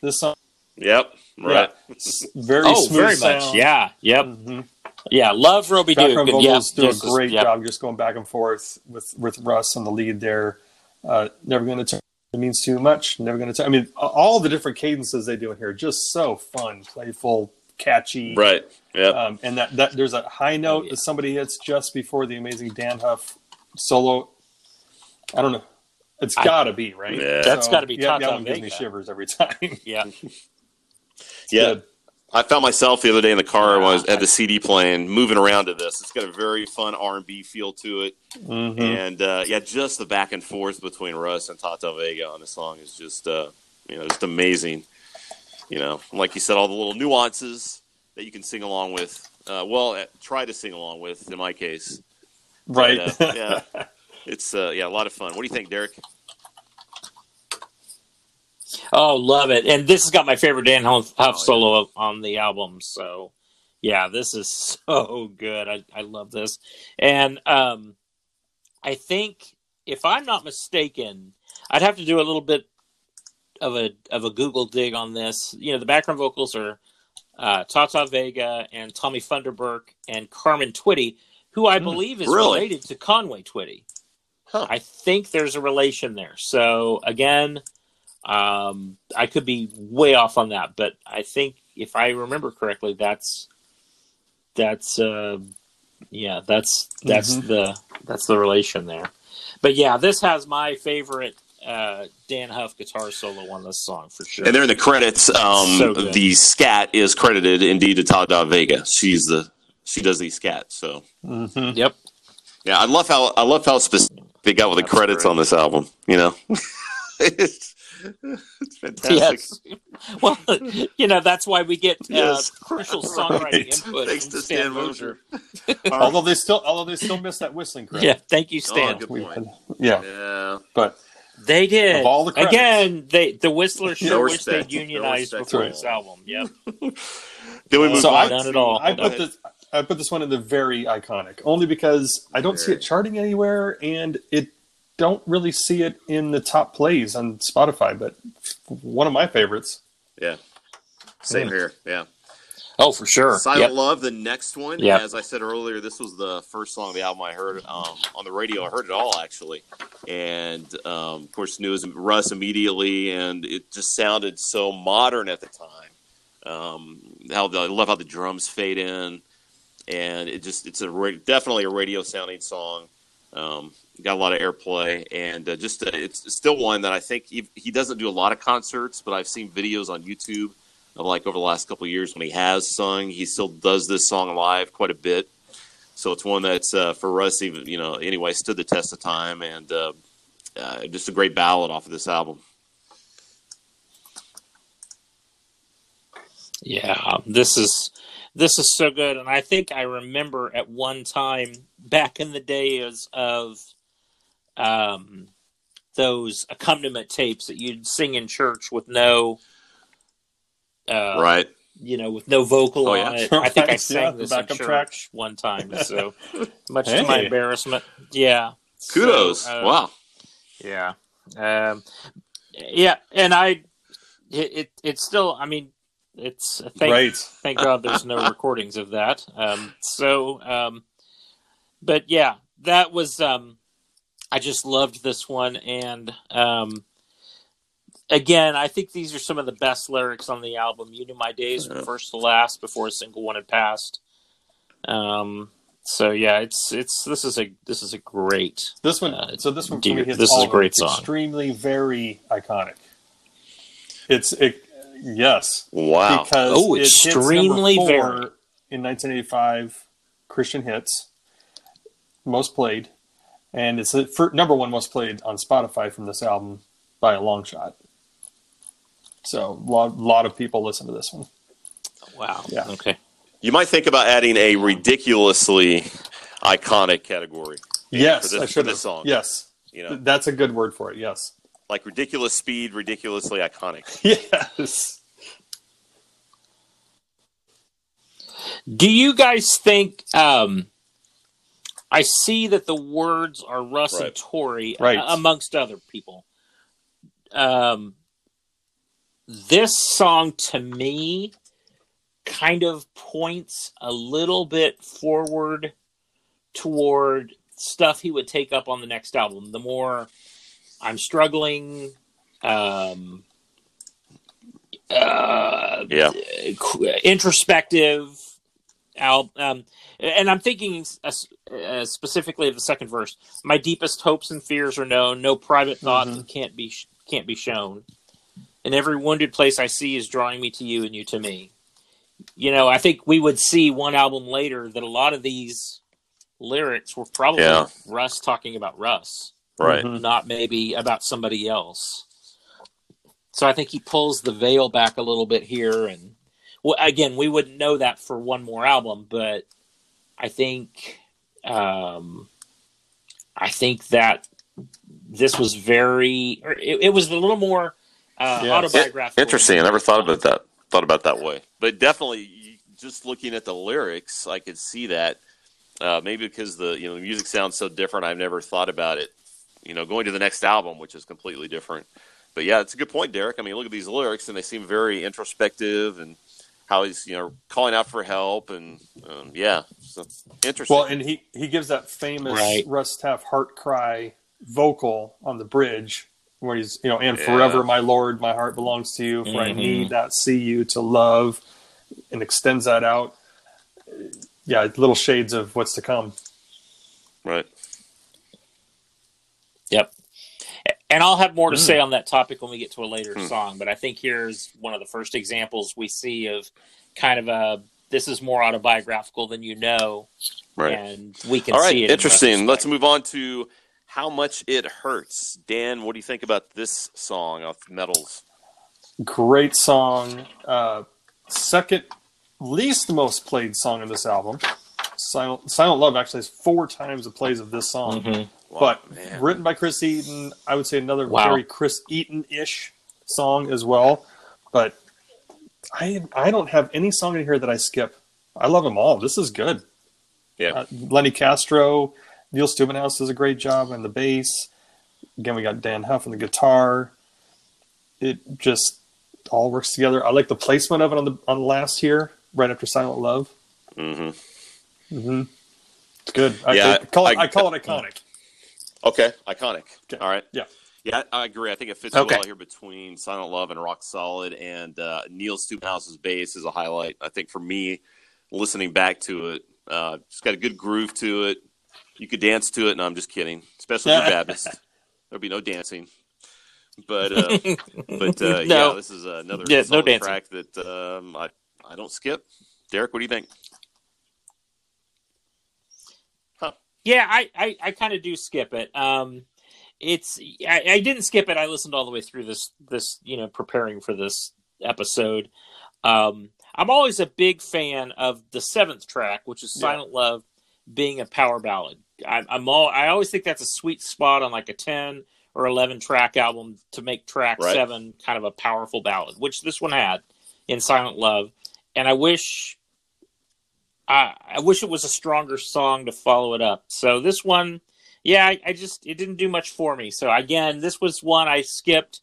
This song, Yep, right. yeah, very Oh, smooth very sound. much. Yeah. Yep. Mhm. Yeah. Love Roby Duke. And yeah, do a just great yeah. job just going back and forth with with Russ on the lead there. Uh, never going to turn. It means too much. Never going to turn. I mean, all the different cadences they do in here, just so fun, playful, catchy. Right. Yeah. Um, and that, that there's a high note that somebody hits just before the amazing Dann Huff solo. I don't know. It's got to be right. Yeah. That's gotta be yeah. That one gives me shivers every time. Yeah. yeah. Good. I found myself the other day in the car when I was at the CD playing, moving around to this. It's got a very fun R and B feel to it, Mhm. and uh, yeah, just the back and forth between Russ and Tata Vega on the song is just uh, you know just amazing. You know, like you said, all the little nuances that you can sing along with. Uh, well, uh, try to sing along with. In my case, Right. But, uh, yeah, it's uh, yeah a lot of fun. What do you think, Derek? Oh, love it. And this has got my favorite Dann Huff Oh, yeah. solo on the album. So, yeah, this is so good. I, I love this. And um, I think, if I'm not mistaken, I'd have to do a little bit of a of a Google dig on this. You know, the background vocals are uh, Tata Vega and Tommy Funderburk and Carmen Twitty, who I Hmm. believe is Really? related to Conway Twitty. Huh. I think there's a relation there. So again, um, I could be way off on that, but I think if I remember correctly, that's that's uh, yeah, that's that's Mhm. the that's the relation there. But yeah, this has my favorite uh, Dann Huff guitar solo on this song for sure. And there in the credits, um, So the scat is credited indeed to Tata Vega. She's the she does the scat. So hmm Yep. yeah, I love how I love how specific they got with the That's credits great. on this album. You know, it's, it's fantastic. Yes. Well, you know that's why we get uh, Yes. crucial Right. songwriting input Thanks to Stan Stan Mosier. although they still although they still miss that whistling credit. Yeah, thank you, Stan. Oh, good We- point. yeah, Yeah, but They did. Of all the credits. Again, they the Whistlers No sure wish they'd unionized No before at this album. Yep. then we move So on. I- None at all. I Go put ahead. this I put this one in the very iconic, only because I don't see it charting anywhere, and it don't really see it in the top plays on Spotify. But one of my favorites. Yeah, same Mm. here. Yeah. Oh, for sure. Silent Yep. Love, the next one. Yep. As I said earlier, this was the first song of the album I heard um, on the radio. I heard it all actually, and um, of course knew it was Russ immediately, and it just sounded so modern at the time. Um, how the, I love how the drums fade in, and it just it's a definitely a radio sounding song. Um, got a lot of airplay, and uh, just uh, it's still one that I think he, he doesn't do a lot of concerts, but I've seen videos on YouTube of like over the last couple years when he has sung. He still does this song live quite a bit. So it's one that's uh, for us, even you know, anyway, stood the test of time, and uh, uh, just a great ballad off of this album. Yeah, this is this is so good, and I think I remember at one time back in the days of um, those accompaniment tapes that you'd sing in church with no, uh, right? You know, with no vocal Oh, on yeah. it. I think I sang yeah, this the in backup church track. one time. So much to my embarrassment, yeah. Kudos! So, uh, wow. yeah. Um, yeah, and I, it, it, it's still. I mean, it's thank, Right. thank God there's no recordings of that. Um, so, um, but yeah, that was. Um, I just loved this one, and um, again, I think these are some of the best lyrics on the album. You knew my days from Yeah. first to last before a single one had passed. Um, so yeah, it's it's this is a this is a great This one. Uh, so this one for dear, me this is a great song. Extremely, very iconic. It's it. Yes. Wow. because Oh, it extremely number four very. in 1985 Christian hits, most played, and it's the fir- number one most played on Spotify from this album by a long shot. So a lot, lot of people listen to this one. wow. Yeah. Okay. You might think about adding a ridiculously iconic category. yes, for this- I should this have. song. Yes, You know, Th- that's a good word for it. Yes, like ridiculous speed, ridiculously iconic. yes. Do you guys think? Um, I see that the words are Russ and Tori, Right. uh, amongst other people. Um, this song to me kind of points a little bit forward toward stuff he would take up on the next album. The more I'm struggling, um, uh, Yeah. introspective album. Um, and I'm thinking uh, uh, specifically of the second verse. My deepest hopes and fears are known. No private thought Mhm. can't be sh- can't be shown. And every wounded place I see is drawing me to you and you to me. You know, I think we would see one album later that a lot of these lyrics were probably Yeah. Russ talking about Russ Right. Mhm. not maybe about somebody else. So I think he pulls the veil back a little bit here, and well, again, we wouldn't know that for one more album, but I think, um, I think that this was very, or it, it was a little more uh, Yes. autobiographical. Interesting. I never thought about that. Thought about that way. But definitely, just looking at the lyrics, I could see that. Uh, maybe because the you know the music sounds so different, I've never thought about it. You know, going to the next album, which is completely different. But yeah, it's a good point, Derek. I mean, look at these lyrics, and they seem very introspective, and how he's you know calling out for help and um, yeah, so, interesting. Well, and he he gives that famous Right. Russ Taff heart cry vocal on the bridge where he's you know and Yeah. forever my lord my heart belongs to you for I Mhm. need not see you to love and extends that out. Yeah, little shades of what's to come. right. Yep. And I'll have more to Mm. say on that topic when we get to a later Hmm. song, but I think here's one of the first examples we see of kind of a this is more autobiographical than you know, Right. and we can All right, see it. interesting. retrospect. Let's move on to how much it hurts. Dan, what do you think about this song off Medals? Great song. Uh, second least most played song in this album. Silent, Silent Love actually has four times the plays of this song. Mhm. Wow, but man. written by Chris Eaton, I would say another Wow. very Chris Eaton-ish song as well. But I I don't have any song in here that I skip. I love them all. This is good. Yeah. Uh, Lenny Castro, Neil Stubenhaus does a great job on the bass. Again, we got Dann Huff on the guitar. It just all works together. I like the placement of it on the on the last here, right after Silent Love. Mm-hmm. Mm-hmm. It's good. I, Yeah, I call it, I- I call it iconic. Okay, iconic. Okay. All right. Yeah. Yeah, I agree. I think it fits Okay. well here between Silent Love and Rock Solid, and uh, Neil Stubenhaus's bass is a highlight. I think for me, listening back to it, uh, it's got a good groove to it. You could dance to it, and I'm just kidding. Especially if you're Baptist, there'll be no dancing. But uh, but uh, yeah, this is another Yeah, no solid dancing. track that um, I I don't skip. Derek, what do you think? Yeah, I, I, I kind of do skip it. Um, it's I, I didn't skip it. I listened all the way through this this you know preparing for this episode. Um, I'm always a big fan of the seventh track, which is Yeah. "Silent Love," being a power ballad. I, I'm all I always think that's a sweet spot on like a ten or eleven track album to make track Right. seven kind of a powerful ballad, which this one had in "Silent Love." And I wish I, I wish it was a stronger song to follow it up. So this one, yeah, I, I just it didn't do much for me. So again, this was one I skipped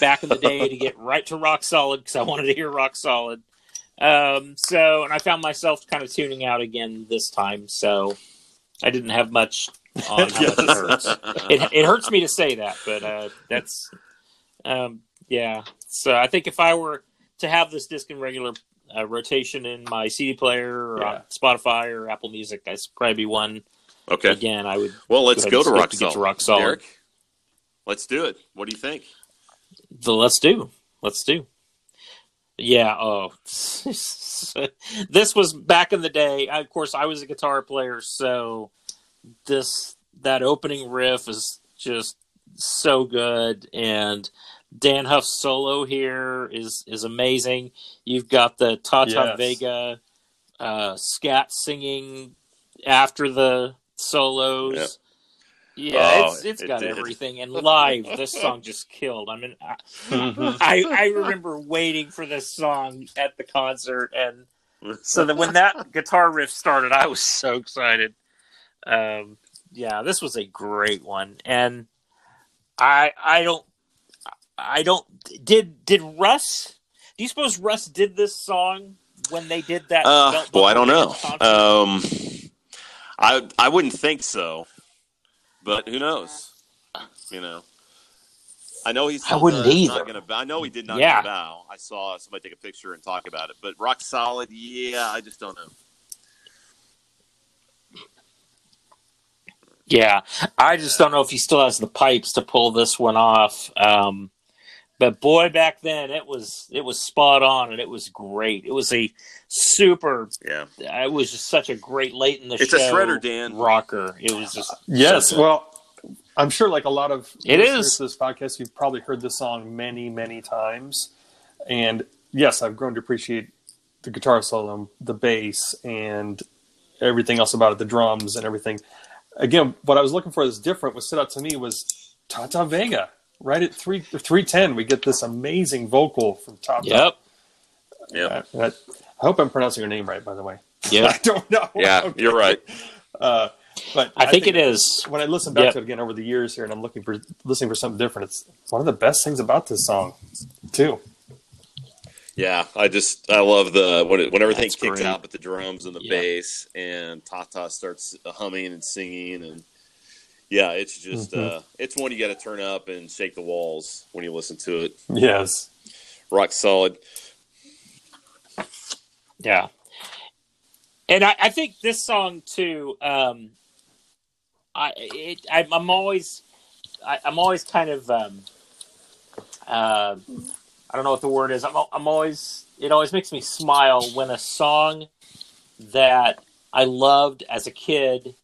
back in the day to get right to Rock Solid because I wanted to hear Rock Solid. Um, so and I found myself kind of tuning out again this time. So I didn't have much on how much it hurts. It, it hurts me to say that, but uh, that's um, yeah. So I think if I were to have this disc in regular uh, rotation in my CD player or on Spotify or Apple Music, that's probably be one Okay. again. I would Well, let's Go go, to Rock to to Rock Solid. Derek, let's do it. What do you think? the let's do let's do yeah oh this was back in the day of course i was a guitar player so this that opening riff is just so good and dann huff's solo here is is amazing you've got the tata Yes. vega uh scat singing after the solos yeah, Oh, it's it's it got did. everything and live this song just killed i mean I, Mhm. I, I remember waiting for this song at the concert, and so that when that guitar riff started, I was so excited. Um, yeah, this was a great one, and I I don't I don't did did Russ? Do you suppose Russ did this song when they did that? Uh, Belt boy, I don't know. Um, I I wouldn't think so, but who knows? You know, I know he's. I wouldn't uh, either. Not gonna, I know he did not Yeah. bow. I saw somebody take a picture and talk about it, but rock solid. Yeah, I just don't know. Yeah, I just don't know if he still has the pipes to pull this one off. Um, but boy, back then it was it was spot on and it was great. It was a super. Yeah, It was just such a great late in the It's a shredder, Dan. rocker. It was just Yes, so good. well, I'm sure like a lot of It listeners is. to this podcast, you've probably heard this song many, many times. And yes, I've grown to appreciate the guitar solo, the bass, and everything else about it, the drums and everything. Again, what I was looking for that's different, what stood out to me was Tata Vega. Right at three three ten, we get this amazing vocal from Tata. Yep, yeah, Uh, I, I hope I'm pronouncing your name right, by the way. Yeah. I don't know. yeah. Okay. You're right. Uh, but I think it is. when I listen back Yep. to it again over the years here, and I'm looking for listening for something different, it's one of the best things about this song, too. Yeah, I just I love the when it, when everything That's kicks great. out with the drums and the Yeah. bass and Tata starts humming and singing and yeah, it's just Mhm. uh, it's one you got to turn up and shake the walls when you listen to it. Yes. Rock solid. Yeah. And I, I think this song too. Um, I it, I, I'm always I, I'm always kind of um, uh, I don't know what the word is. I'm I'm always it always makes me smile when a song that I loved as a kid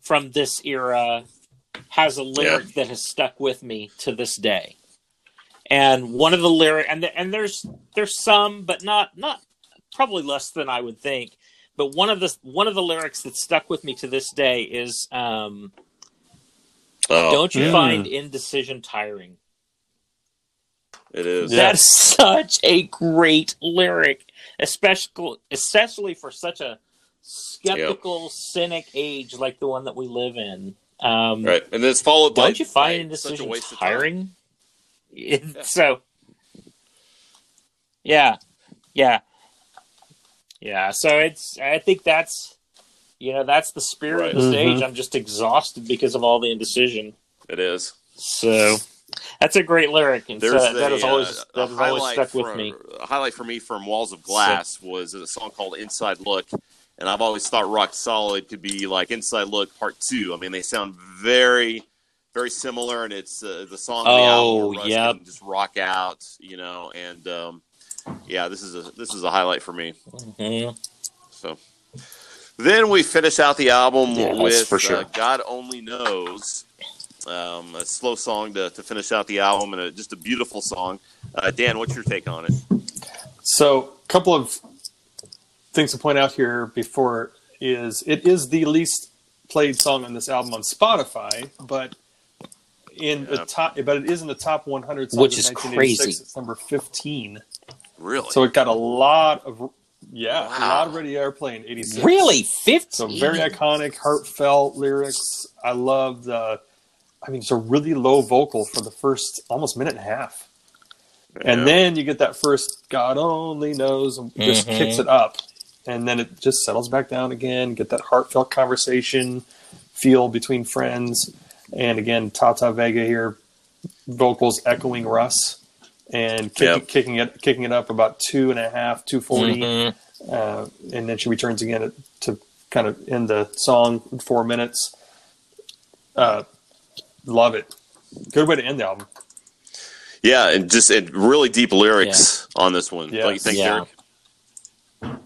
from this era has a lyric that has stuck with me to this day. And one of the lyric and the, and there's there's some but not not probably less than I would think. But one of the one of the lyrics that stuck with me to this day is um, Oh, "Don't you Mm. find indecision tiring?" it is. Yeah. That's such a great lyric, especially especially for such a skeptical, cynic age like the one that we live in. Um, Right, and then it's followed by Don't you find by such a indecision waste of time. tiring? It- So, yeah, yeah, yeah. So it's. I think that's, you know, that's the spirit Right. of the stage. Mhm. I'm just exhausted because of all the indecision. It is. So, that's a great lyric, and so There's that has always uh, that has always highlight stuck with me. A highlight for me from Walls of Glass was a song called Inside Look, and I've always thought Rock Solid could be like Inside Look Part Two. I mean, they sound very, very similar, and it's uh, the song. of the Oh, where Russ yep. just rock out, you know, and um, yeah, this is a this is a highlight for me. Mhm. So then we finish out the album Yeah, with for sure. uh, God Only Knows. Um, a slow song to, to finish out the album and a, just a beautiful song. Uh, Dan, what's your take on it? So, a couple of things to point out here before is it is the least played song on this album on Spotify, but in Yeah. the top, but it is in the top 100 songs Which is crazy. It's number 15. Really? So it got a lot of yeah, a lot of radio airplay in '86. Really, fifteen. So very iconic, heartfelt lyrics. I love the. I mean, it's a really low vocal for the first almost minute and a half, and then you get that first "God only knows" and just Mhm. kicks it up, and then it just settles back down again. Get that heartfelt conversation feel between friends, and again, Tata Vega here, vocals echoing Russ, and kick, Yep. kicking it kicking it up about two and a half, two forty Mhm. uh, and then she returns again to kind of end the song in four minutes. Uh, love it. Good way to end the album. yeah, and just and really deep lyrics on this one. Yes. Don't you think, Yeah. Derek?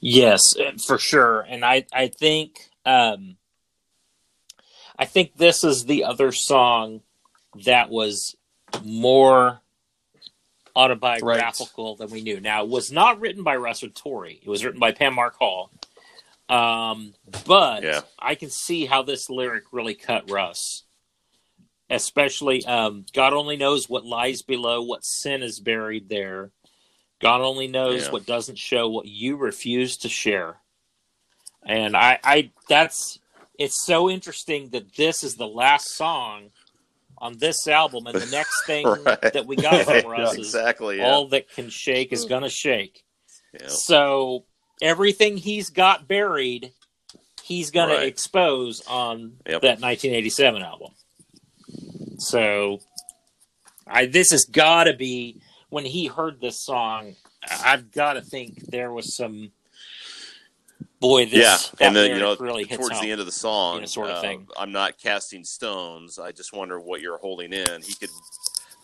Yes, uh, for sure. And I, I think, um, I think this is the other song that was more autobiographical than we knew. Now, it was not written by Russ or Tori. It was written by Pam Mark Hall. Um, but Yeah. I can see how this lyric really cut Russ. Especially, um, God only knows what lies below, what sin is buried there. God only knows Yeah. what doesn't show what you refuse to share. And I, I, that's, it's so interesting that this is the last song on this album, and the next thing Right. that we got from Yeah, Russ is exactly. Yeah. all that can shake is gonna shake. yeah. So everything he's got buried, he's gonna Right. expose on Yep. that 1987 album. So, I this has got to be when he heard this song. I've got to think there was some. Boy, this yeah, and then you know really towards home. the end of the song, you know, sort of uh, thing. I'm not casting stones. I just wonder what you're holding in. He could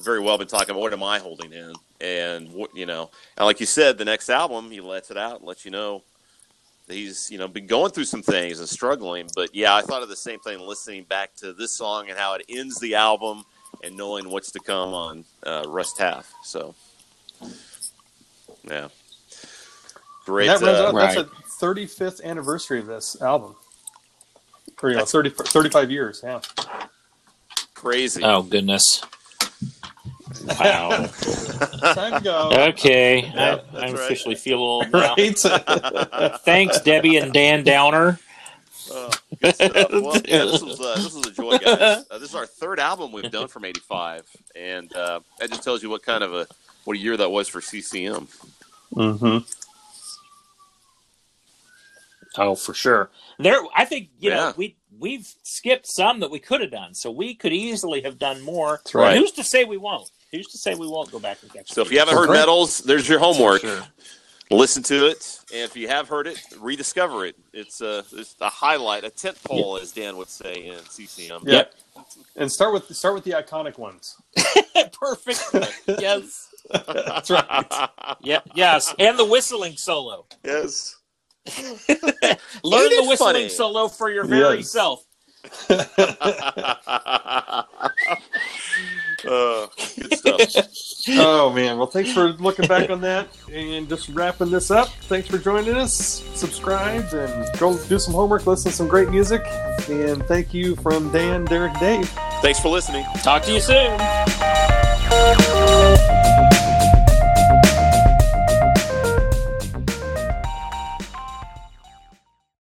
very well been talking about what am I holding in, and what you know, and like you said, the next album he lets it out, and lets you know he's you know been going through some things and struggling. But yeah, I thought of the same thing listening back to this song and how it ends the album, and knowing what's to come on uh, Russ Taff. So yeah, great. That runs uh, out. Right. That's a 35th anniversary of this album. Or, you know, 30, 35 years. Yeah. crazy. Oh goodness! Wow. Time to go. Okay, Yeah, I, that's I right. officially feel old now. right. Thanks, Debbie and Dan Downer. Good stuff. Well, yeah, this was uh, this was a you what, guys. Uh, this is our third album we've done from '85, and uh, that just tells you what kind of a what a year that was for CCM. Mm-hmm. Oh, for sure. There, I think you Yeah. know we we've skipped some that we could have done, so we could easily have done more. That's right. Who's to say we won't? Who's to say we won't go back and catch? So if you haven't heard Great. Medals, there's your homework. Sure. Listen to it, and if you have heard it, rediscover it. It's a it's a highlight, a tent pole, as Dan would say in CCM. Yeah. And start with start with the iconic ones. perfect. yes. That's right. Yep. Yes. And the whistling solo. yes. Learn the whistling funny? solo for your very Yes. self. Uh, good stuff. Oh man. Well, thanks for looking back on that and just wrapping this up. Thanks for joining us. Subscribe and go do some homework. Listen to some great music. And thank you from Dan, Derek, Dave. Thanks for listening. Talk to you soon.